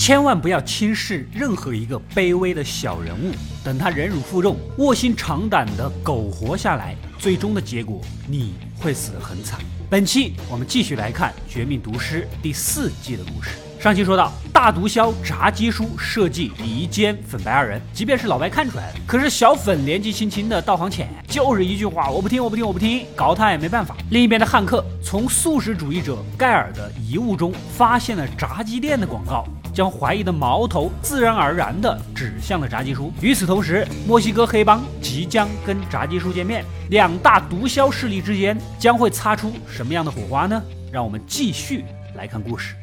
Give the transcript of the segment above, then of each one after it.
千万不要轻视任何一个卑微的小人物。等他忍辱负重、卧薪尝胆的苟活下来，最终的结果你会死得很惨。本期我们继续来看《绝命毒师》第四季的故事。上期说到，大毒枭炸鸡叔设计离间粉白二人，即便是老白看出来了，可是小粉年纪轻轻的道行浅，就是一句话，我不听，我不听，我不听，搞他也没办法。另一边的汉克从素食主义者盖尔的遗物中发现了炸鸡店的广告，将怀疑的矛头自然而然地指向了炸鸡叔。与此同时，墨西哥黑帮即将跟炸鸡叔见面，两大毒枭势力之间将会擦出什么样的火花呢？让我们继续来看故事。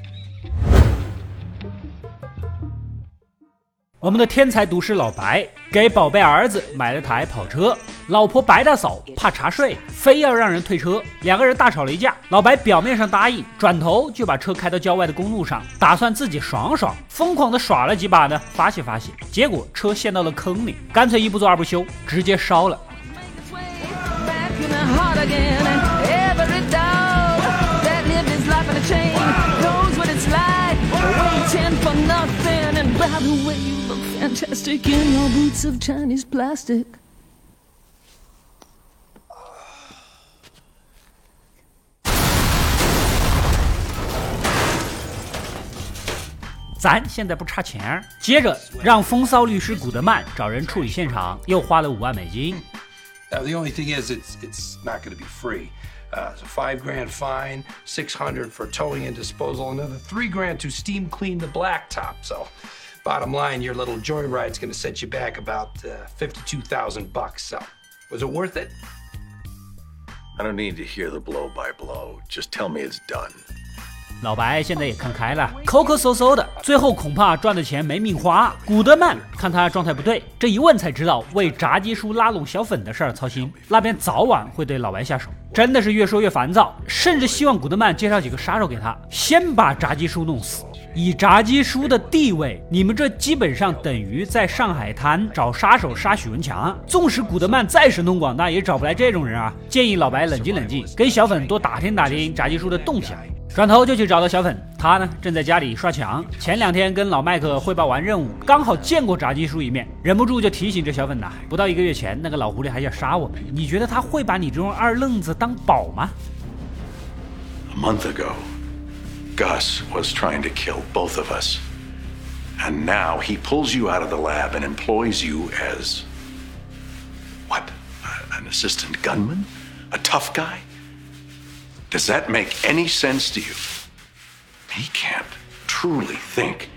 我们的天才毒师老白给宝贝儿子买了台跑车，老婆白大嫂怕茶税，非要让人退车，两个人大吵了一架。老白表面上答应，转头就把车开到郊外的公路上，打算自己爽爽，疯狂的耍了几把呢，发泄发泄。结果车陷到了坑里，干脆一不做二不休，直接烧了。咱现在不差钱，接着让风骚律师古德曼找人处理现场，又花了五万美金。Now the only thing is, it's it's not going to be free. Uh, it's a five grand fine, six hundred for towing and disposal, another three grand to steam clean the blacktop. So Bottom line, your little joyride's gonna set you back about uh, 52,000 bucks. So, was it worth it? I don't need to hear the blow by blow. Just tell me it's done. 老白现在也看开了，抠抠搜搜的，最后恐怕赚的钱没命花。古德曼看他状态不对，这一问才知道为炸鸡叔拉拢小粉的事儿操心，那边早晚会对老白下手。真的是越说越烦躁，甚至希望古德曼介绍几个杀手给他，先把炸鸡叔弄死。以炸鸡叔的地位，你们这基本上等于在上海滩找杀手杀许文强。纵使古德曼再神通广大，也找不来这种人啊！建议老白冷静冷静，跟小粉多打听打听炸鸡叔的动向。转头就去找到小粉，他呢正在家里刷墙。前两天跟老麦克汇报完任务，刚好见过炸鸡叔一面，忍不住就提醒这小粉呐：不到一个月前，那个老狐狸还想杀我，你觉得他会把你这种二愣子当宝吗？A month ago. Gus was trying to kill both of us. And now he pulls you out of the lab and employs you as. What? An assistant gunman? A tough guy? Does that make any sense to you? He can't truly think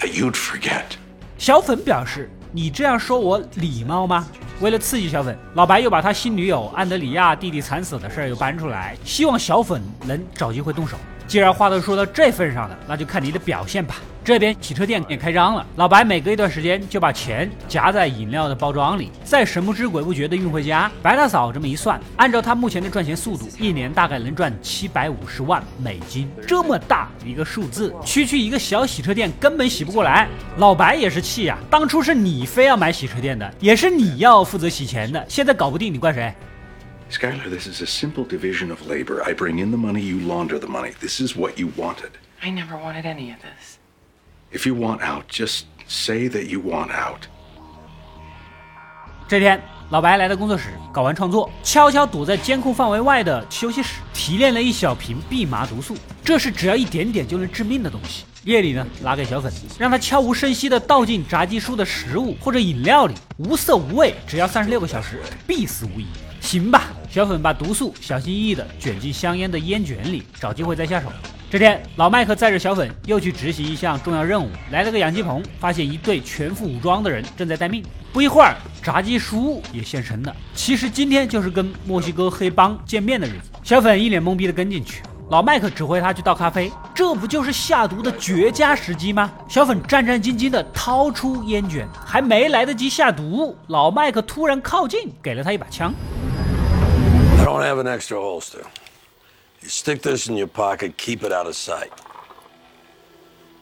that you'd forget. 小粉表示：“你这样说我礼貌吗？”为了刺激小粉，老白又把他新女友安德里亚弟弟惨死的事儿又搬出来，希望小粉能找机会动手。既然话都说到这份上了，那就看你的表现吧。这边洗车店也开张了，老白每隔一段时间就把钱夹在饮料的包装里，再神不知鬼不觉的运回家。白大嫂这么一算，按照他目前的赚钱速度，一年大概能赚七百五十万美金。这么大一个数字，区区一个小洗车店根本洗不过来。老白也是气呀，当初是你非要买洗车店的，也是你要负责洗钱的，现在搞不定，你怪谁？Skylar, this is a simple division of labor. I bring in the money, you launder the money. This is what you wanted. I never wanted any of this. If you want out, just say that you want out. 这天，老白来到工作室，搞完创作，悄悄躲在监控范围外的休息室，提炼了一小瓶蓖麻毒素。这是只要一点点就能致命的东西。夜里呢，拿给小粉，让他悄无声息地倒进炸鸡叔的食物或者饮料里，无色无味，只要三十六个小时，必死无疑。行吧，小粉把毒素小心翼翼地卷进香烟的烟卷里，找机会再下手。这天，老麦克载着小粉又去执行一项重要任务，来了个养鸡棚，发现一队全副武装的人正在待命。不一会儿，炸鸡叔也现身了。其实今天就是跟墨西哥黑帮见面的日子。小粉一脸懵逼地跟进去，老麦克指挥他去倒咖啡，这不就是下毒的绝佳时机吗？小粉战战兢兢地掏出烟卷，还没来得及下毒，老麦克突然靠近，给了他一把枪。Don't have an extra holster. You stick this in your pocket, keep it out of sight.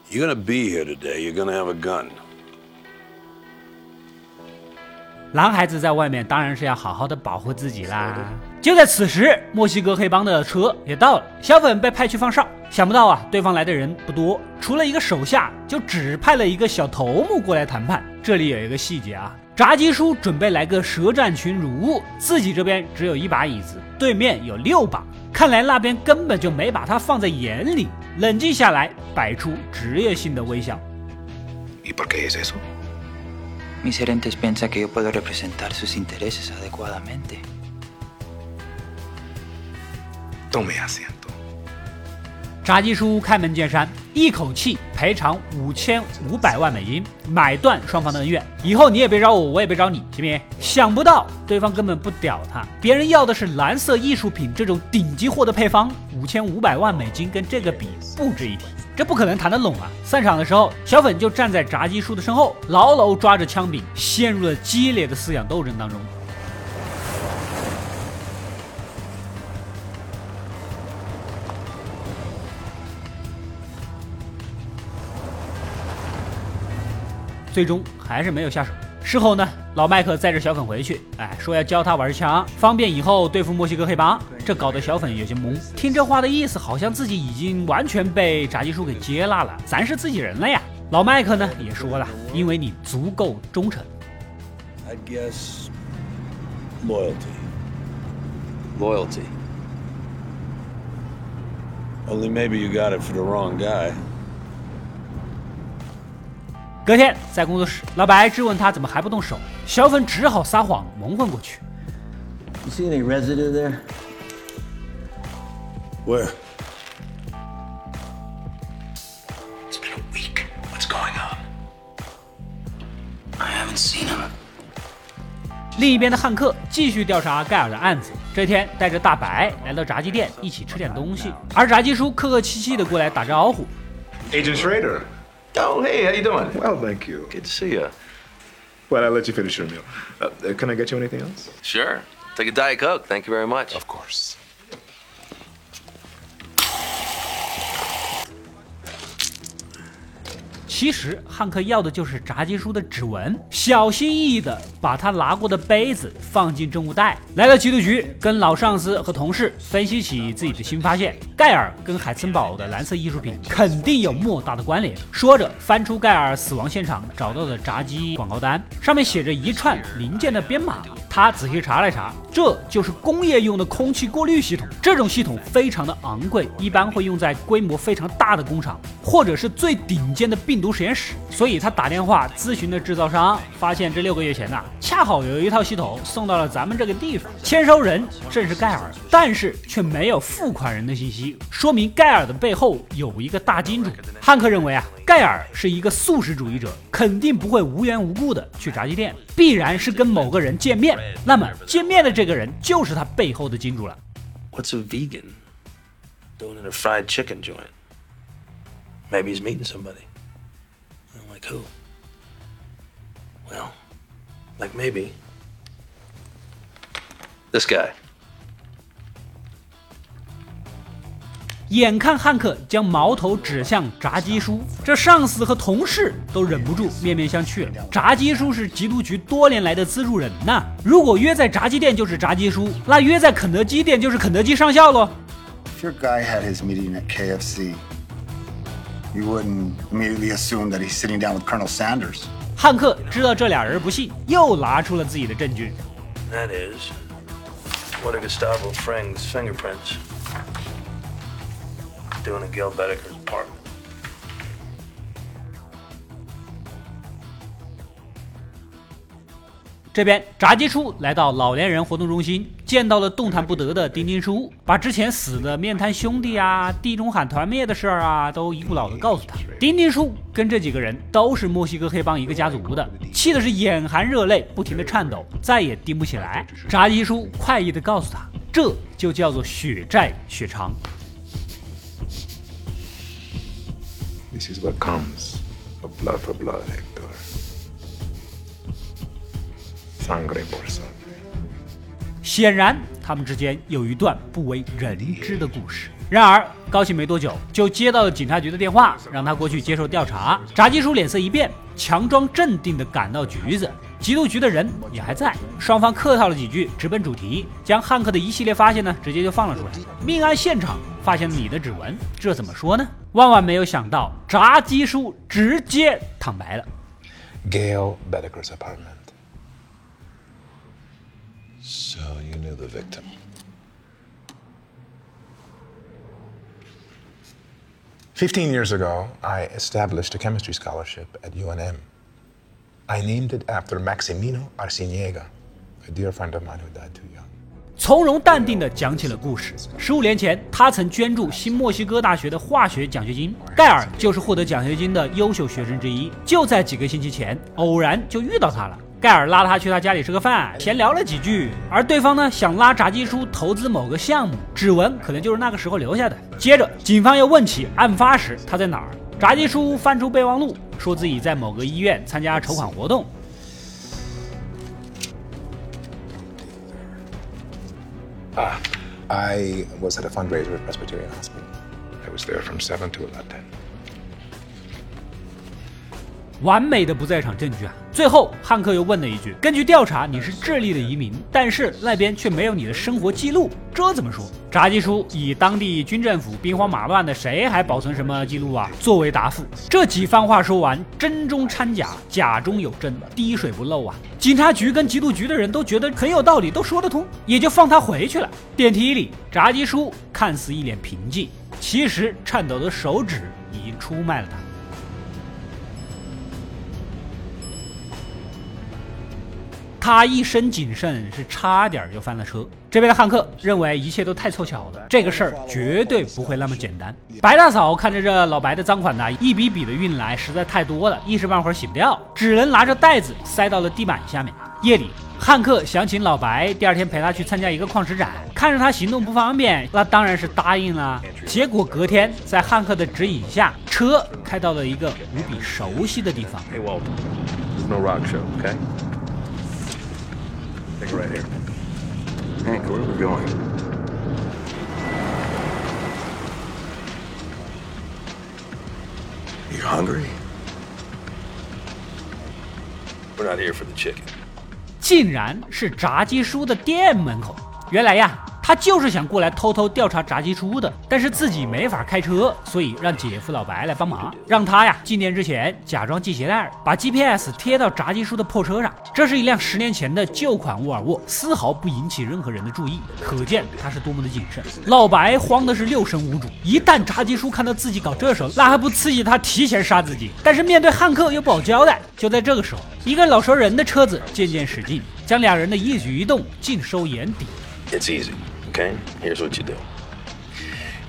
You're gonna be here today, you're gonna have a gun. 男孩子在外面当然是要好好的保护自己啦。就在此时，墨西哥黑帮的车也到了，小粉被派去放哨。想不到啊，对方来的人不多，除了一个手下，就只派了一个小头目过来谈判。这里有一个细节啊，炸鸡叔准备来个舌战群儒，自己这边只有一把椅子，对面有六把，看来那边根本就没把他放在眼里。冷静下来，摆出职业性的微笑。¿Y por qué es eso? Mis gerentes piensan que yo puedo representar sus intereses adecuadamente. Tome asiento. 炸鸡叔开门见山，一口气赔偿五千五百万美金，买断双方的恩怨。以后你也别找我，我也别找你，行不行？想不到对方根本不屌他，别人要的是蓝色艺术品这种顶级货的配方，五千五百万美金跟这个比不值一提，这不可能谈得拢啊！散场的时候，小粉就站在炸鸡叔的身后，牢牢抓着枪柄，陷入了激烈的思想斗争当中。最终还是没有下手。事后呢，老麦克载着小粉回去，哎，说要教他玩枪，方便以后对付墨西哥黑帮。这搞得小粉有些懵，听这话的意思，好像自己已经完全被炸鸡叔给接纳了，咱是自己人了呀。老麦克呢也说了，因为你足够忠诚。I guess loyalty. Loyalty. Only maybe you got it for the wrong guy. 隔天在工作室，老白质问他怎么还不动手，小粉只好撒谎蒙混过去。You see any residue there? Where? It's been a week. What's going on? I haven't seen him. 另一边的汉克继续调查盖尔的案子。这天带着大白来到炸鸡店，一起吃点东西。而炸鸡叔客客气气的过来打招呼。Agent Schrader. Oh, hey, how you doing? Well, thank you. Good to see you. Well, I'll let you finish your meal. Uh, uh, can I get you anything else? Sure. Take a Diet Coke. Thank you very much. Of course. 其实汉克要的就是炸鸡叔的指纹，小心翼翼地把他拿过的杯子放进证物袋。来到缉毒局，跟老上司和同事分析起自己的新发现：盖尔跟海森堡的蓝色艺术品肯定有莫大的关联。说着，翻出盖尔死亡现场找到的炸鸡广告单，上面写着一串零件的编码。他仔细查了查，这就是工业用的空气过滤系统。这种系统非常的昂贵，一般会用在规模非常大的工厂，或者是最顶尖的病毒实验室。所以他打电话咨询的制造商，发现这六个月前呢、恰好有一套系统送到了咱们这个地方，签收人正是盖尔，但是却没有付款人的信息，说明盖尔的背后有一个大金主。汉克认为啊，盖尔是一个素食主义者，肯定不会无缘无故的去炸鸡店，必然是跟某个人见面。那么见面的这个人就是他背后的金主了。What's a vegan doing in a fried chicken joint? Maybe he's meeting somebody. Who? Well, like maybe this guy. 眼看汉克将矛头指向炸鸡叔，这上司和同事都忍不住面面相觑了。炸鸡叔是缉毒局多年来的资助人呐，如果约在炸鸡店就是炸鸡叔，那约在肯德基店就是肯德基上校喽。If your guy had his meeting at KFC, you wouldn't immediately assume that he's sitting down with Colonel Sanders. 汉克知道这俩人不信，又拿出了自己的证据。That is, what are Gustavo Fring's fingerprints? Doing in Gil Bedeker's apartment. 这边炸鸡叔来到老年人活动中心，见到了动弹不得的丁丁叔，把之前死的面瘫兄弟啊、地中海团灭的事儿啊，都一股脑的告诉他。丁丁叔跟这几个人都是墨西哥黑帮一个家族的，气的是眼含热泪，不停的颤抖，再也盯不起来。炸鸡叔快意的告诉他，这就叫做血债血偿。This is what comes of blood for blood, Hector. Sangre por sangre. 显然，他们之间有一段不为人知的故事。然而，高兴没多久，就接到了警察局的电话，让他过去接受调查。炸鸡叔脸色一变，强装镇定地赶到局子，缉毒局的人也还在。双方客套了几句，直奔主题，将汉克的一系列发现呢，直接就放了出来。命案现场发现了你的指纹，这怎么说呢？万万没有想到，炸鸡叔直接坦白了。Gail Bedeker's apartment. So you knew the victim. Fifteen years ago, I established a chemistry scholarship at UNM. I named it after Maximino Arciniega, a dear friend of mine who died too young. 从容淡定地讲起了故事。十五年前，他曾捐助新墨西哥大学的化学奖学金，盖尔就是获得奖学金的优秀学生之一。就在几个星期前，偶然就遇到他了。 盖尔拉他去他家里吃个饭，闲聊了几句，而对方呢想拉炸鸡叔投资某个项目，指纹可能就是那个时候留下的。接着，警方又问起案发时他在哪儿，炸鸡叔翻出备忘录，说自己在某个医院参加筹款活动。Ah, I was at a fundraiser at Presbyterian Hospital. I was there from 7 to about 10. 完美的不在场证据啊！最后，汉克又问了一句：“根据调查，你是智利的移民，但是那边却没有你的生活记录，这怎么说？”炸鸡叔以当地军政府兵荒马乱的，谁还保存什么记录啊？作为答复。这几番话说完，真中掺假，假中有真，滴水不漏啊！警察局跟缉毒局的人都觉得很有道理，都说得通，也就放他回去了。电梯里，炸鸡叔看似一脸平静，其实颤抖的手指已经出卖了他。他一身谨慎，是差点就翻了车。这边的汉克认为一切都太凑巧了，这个事儿绝对不会那么简单。白大嫂看着这老白的赃款呢，一笔笔的运来，实在太多了，一时半会儿洗不掉，只能拿着袋子塞到了地板下面。夜里，汉克想请老白第二天陪他去参加一个矿石展，看着他行动不方便，那当然是答应了。结果隔天，在汉克的指引下，车开到了一个无比熟悉的地方。Hey, Walter. There's no rock show, okay? Take it right here. Hank, where are we going? You hungry? We're not here for the chicken. 竟然是炸鸡叔的店门口。原来呀， 他就是想过来偷偷调查炸鸡叔的，但是自己没法开车，所以让姐夫老白来帮忙，让他呀进店之前假装系鞋带，把 GPS 贴到炸鸡叔的破车上。这是一辆十年前的旧款沃尔沃，丝毫不引起任何人的注意，可见他是多么的谨慎。老白慌的是六神无主，一旦炸鸡叔看到自己搞这手，那还不刺激他提前杀自己？但是面对汉克又不好交代。就在这个时候，一个老熟人的车子渐渐驶近，将两人的一举一动尽收眼底。It's easy, okay? Here's what you do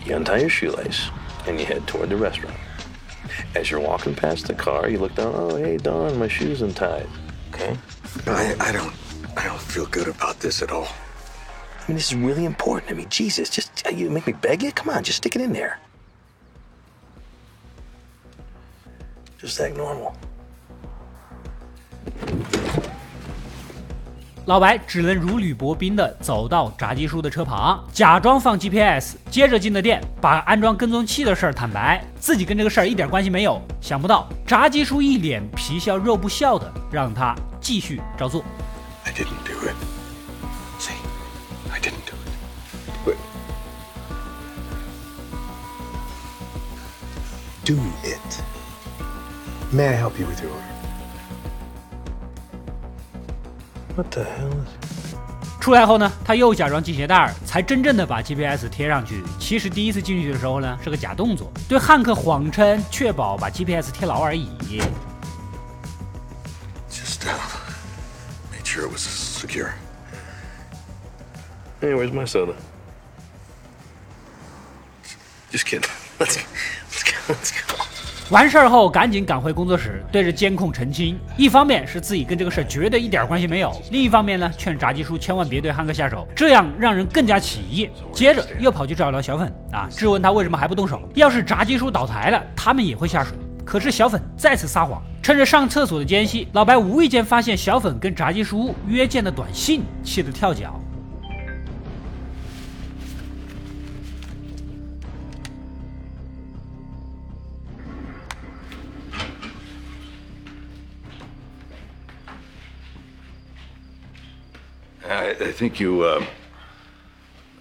you untie your shoelace and you head toward the restaurant. As you're walking past the car, you look down, oh, hey, Don, my shoe's untied. Okay? I, I don't. I don't feel good about this at all. I mean, this is really important. I mean, Jesus, just uh, you make me beg you? Come on, just stick it in there. Just act normal. 老白只能如履薄冰地走到炸鸡叔的车旁，假装放 GPS，接着进了店，把安装跟踪器的事儿坦白，自己跟这个事儿一点关系没有。想不到炸鸡叔一脸皮笑肉不笑的，让他继续照做。I didn't do it. See, I didn't do it. But do it. May I help you with your order? What the hell is. 出来后呢，他又假装系鞋带儿，才真正的把 GPS 贴上去。其实第一次进去的时候呢，是个假动作，对汉克谎称确保把 GPS 贴牢而已。Just uh, made sure it was secure. Hey, where's my soda? Just kidding. Let's go. Let's go. Let's go. 完事儿后，赶紧赶回工作室，对着监控澄清。一方面是自己跟这个事儿绝对一点关系没有，另一方面呢，劝炸鸡叔千万别对汉克下手，这样让人更加起疑。接着又跑去找了小粉啊，质问他为什么还不动手。要是炸鸡叔倒台了，他们也会下水。可是小粉再次撒谎，趁着上厕所的间隙，老白无意间发现小粉跟炸鸡叔约见的短信，气得跳脚。I, I think you, uh,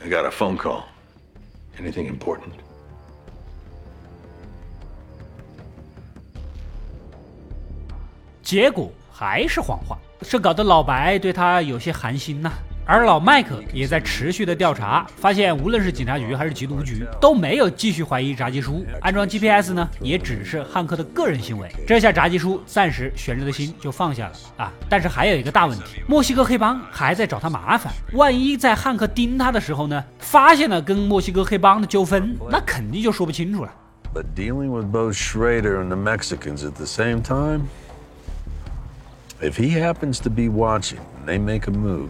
I got a phone call. Anything important? 结果还是谎话，这搞得老白对他有些寒心呐、而老麦克也在持续的调查，发现无论是警察局还是缉毒局都没有继续怀疑炸鸡叔，安装 GPS 呢也只是汉克的个人行为。这下炸鸡叔暂时悬着的心就放下了啊！但是还有一个大问题，墨西哥黑帮还在找他麻烦，万一在汉克盯他的时候呢，发现了跟墨西哥黑帮的纠纷，那肯定就说不清楚了。But dealing with both Schrader and the Mexicans at the same time? If he happens to be watching and they make a move,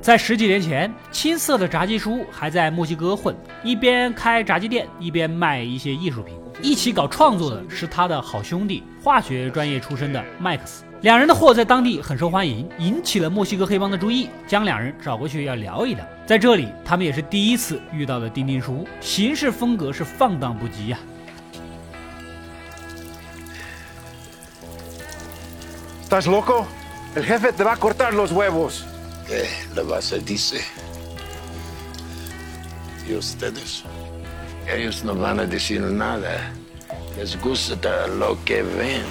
在十几年前，青涩的炸鸡叔还在墨西哥混，一边开炸鸡店，一边卖一些艺术品。一起搞创作的是他的好兄弟，化学专业出身的麦克斯。两人的货在当地很受欢迎，引起了墨西哥黑帮的注意，将两人找过去要聊一聊。在这里，他们也是第一次遇到了丁丁叔，行事风格是放荡不羁呀、Eh, la base dice. ¿Y ustedes? Ellos no van a decir nada. Les gusta lo que ven.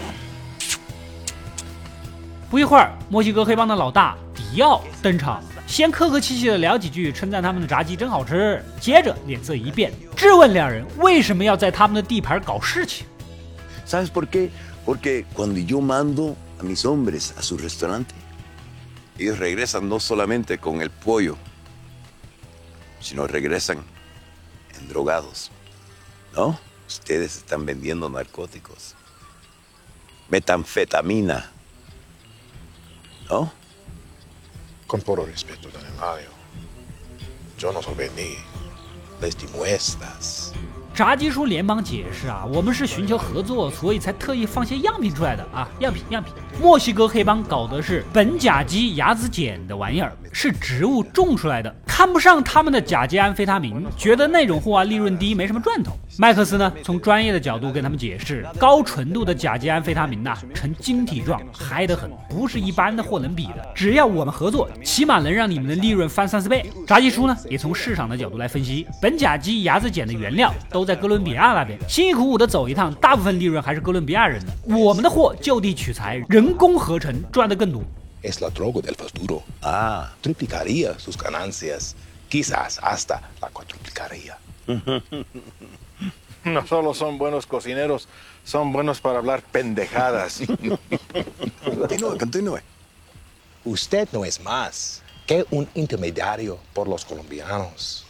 不一会儿，墨西哥黑帮的老大迪奥登场，先客客气气的聊几句，称赞他们的炸鸡真好吃，接着脸色一变，质问两人为什么要在他们的地盘搞事情。¿Sabes por qué? Porque cuando yo mando a mis hombres a su restaurante, ellos regresan no solamente con el pollo, sino regresan endrogados. ¿No? Ustedes están vendiendo narcóticos. Metanfetamina. ¿No? Con todo respeto, don Mario. Yo no soy ni les demuestras. 炸鸡叔连忙解释啊，我们是寻求合作，所以才特意放些样品出来的啊，样品样品。墨西哥黑帮搞的是苯甲基亚子碱的玩意儿，是植物种出来的，看不上他们的甲基安非他明，觉得那种货啊利润低，没什么赚头。麦克斯呢，从专业的角度跟他们解释，高纯度的甲基安非他明呐、呈晶体状，嗨得很，不是一般的货能比的。只要我们合作，起码能让你们的利润翻三四倍。炸鸡叔呢，也从市场的角度来分析，苯甲基牙子碱的原料都在哥伦比亚那边，辛辛苦苦的走一趟，大部分利润还是哥伦比亚人的。我们的货就地取材，人工合成，赚得更多。Es la droga del futuro. Ah, triplicaría sus ganancias. Quizás hasta la cuadruplicaría. No solo son buenos cocineros, son buenos para hablar pendejadas. Continúe, continúe. Usted no es más que un intermediario por los colombianos.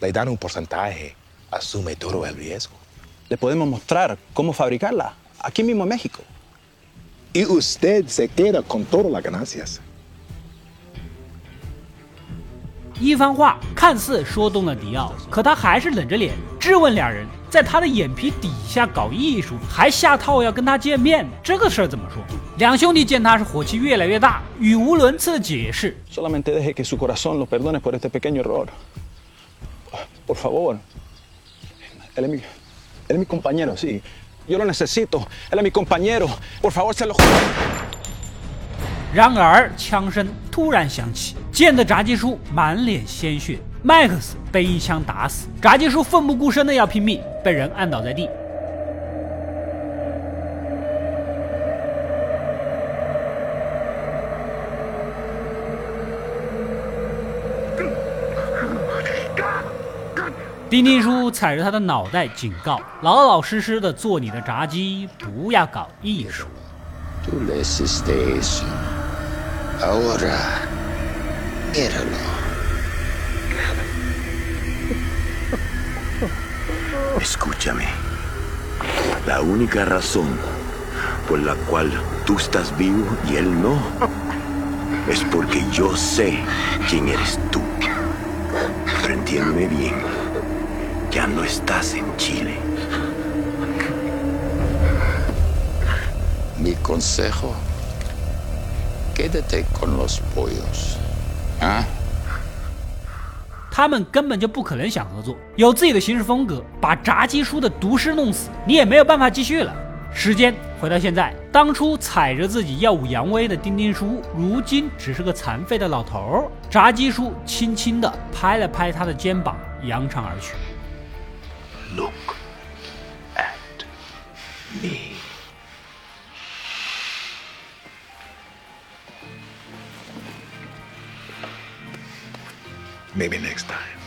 Le dan un porcentaje, asume todo el riesgo. Le podemos mostrar cómo fabricarla, aquí mismo en México. Y usted se queda con todas las ganancias. 一番话看似说动了迪奥，可他还是冷着脸质问两人，在他的眼皮底下搞艺术，还下套要跟他见面，这个事儿怎么说？两兄弟见他是火气越来越大，语无伦次的解释。然而枪声突然响起，见得炸鸡叔满脸鲜血，麦克斯被一枪打死，炸鸡叔奋不顾身的要拼命，被人按倒在地。丁丁叔踩着他的脑袋警告：“老老实实的做你的炸鸡，不要搞艺术。Ahora, míralo. Escúchame. La única razón por la cual tú estás vivo y él no es porque yo sé quién eres tú. Pero entiéndeme bien. ya no estás en Chile. Mi consejo, quédate con los pollos. ¿Ah? 他们根本就不可能想合作，有自己的行事风格，把炸鸡叔的毒师弄死，你也没有办法继续了。时间回到现在，当初踩着自己耀武扬威的丁丁叔，如今只是个残废的老头儿。炸鸡叔轻轻地拍了拍他的肩膀，扬长而去。Look at me. Maybe next time.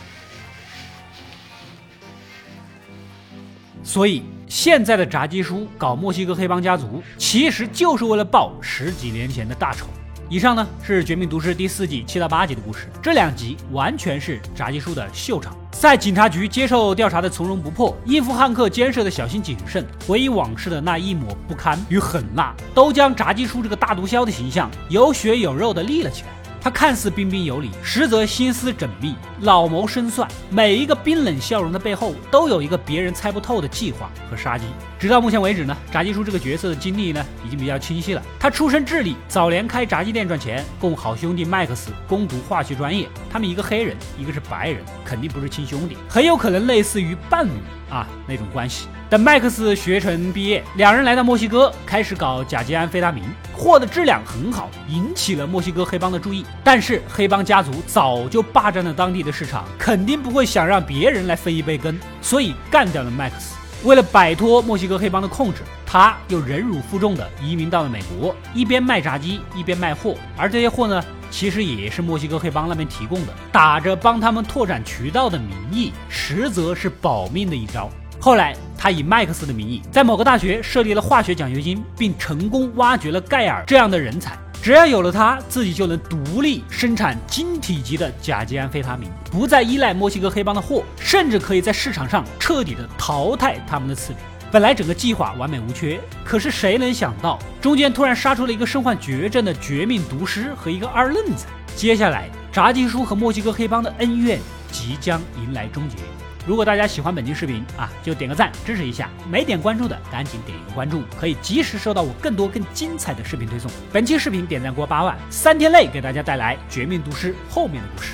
所以，现在的炸鸡叔搞墨西哥黑帮家族，其实就是为了报十几年前的大仇。以上呢是《绝命毒师》第四季七到八集的故事，这两集完全是炸鸡叔的秀场，在警察局接受调查的从容不迫，应付汉克监视的小心谨慎，回忆往事的那一抹不堪与狠辣，都将炸鸡叔这个大毒枭的形象有血有肉的立了起来。他看似彬彬有礼，实则心思缜密，老谋深算。每一个冰冷笑容的背后，都有一个别人猜不透的计划和杀机。直到目前为止呢，炸鸡叔这个角色的经历呢，已经比较清晰了。他出身智利，早年开炸鸡店赚钱，供好兄弟麦克斯攻读化学专业。他们一个黑人，一个是白人，肯定不是亲兄弟，很有可能类似于伴侣啊那种关系。等麦克斯学成毕业，两人来到墨西哥，开始搞甲基安非他明，货的质量很好，引起了墨西哥黑帮的注意。但是黑帮家族早就霸占了当地的市场，肯定不会想让别人来分一杯羹，所以干掉了麦克斯。为了摆脱墨西哥黑帮的控制，他又忍辱负重的移民到了美国，一边卖炸鸡，一边卖货。而这些货呢，其实也是墨西哥黑帮那边提供的，打着帮他们拓展渠道的名义，实则是保命的一招。后来，他以麦克斯的名义，在某个大学设立了化学奖学金，并成功挖掘了盖尔这样的人才。只要有了他，自己就能独立生产晶体级的甲基安非他命，不再依赖墨西哥黑帮的货，甚至可以在市场上彻底的淘汰他们的次品。本来整个计划完美无缺，可是谁能想到，中间突然杀出了一个身患绝症的绝命毒师和一个二愣子。接下来，炸鸡叔和墨西哥黑帮的恩怨即将迎来终结。如果大家喜欢本期视频啊，就点个赞支持一下。没点关注的，赶紧点一个关注，可以及时收到我更多更精彩的视频推送。本期视频点赞过八万，三天内给大家带来《绝命毒师》后面的故事。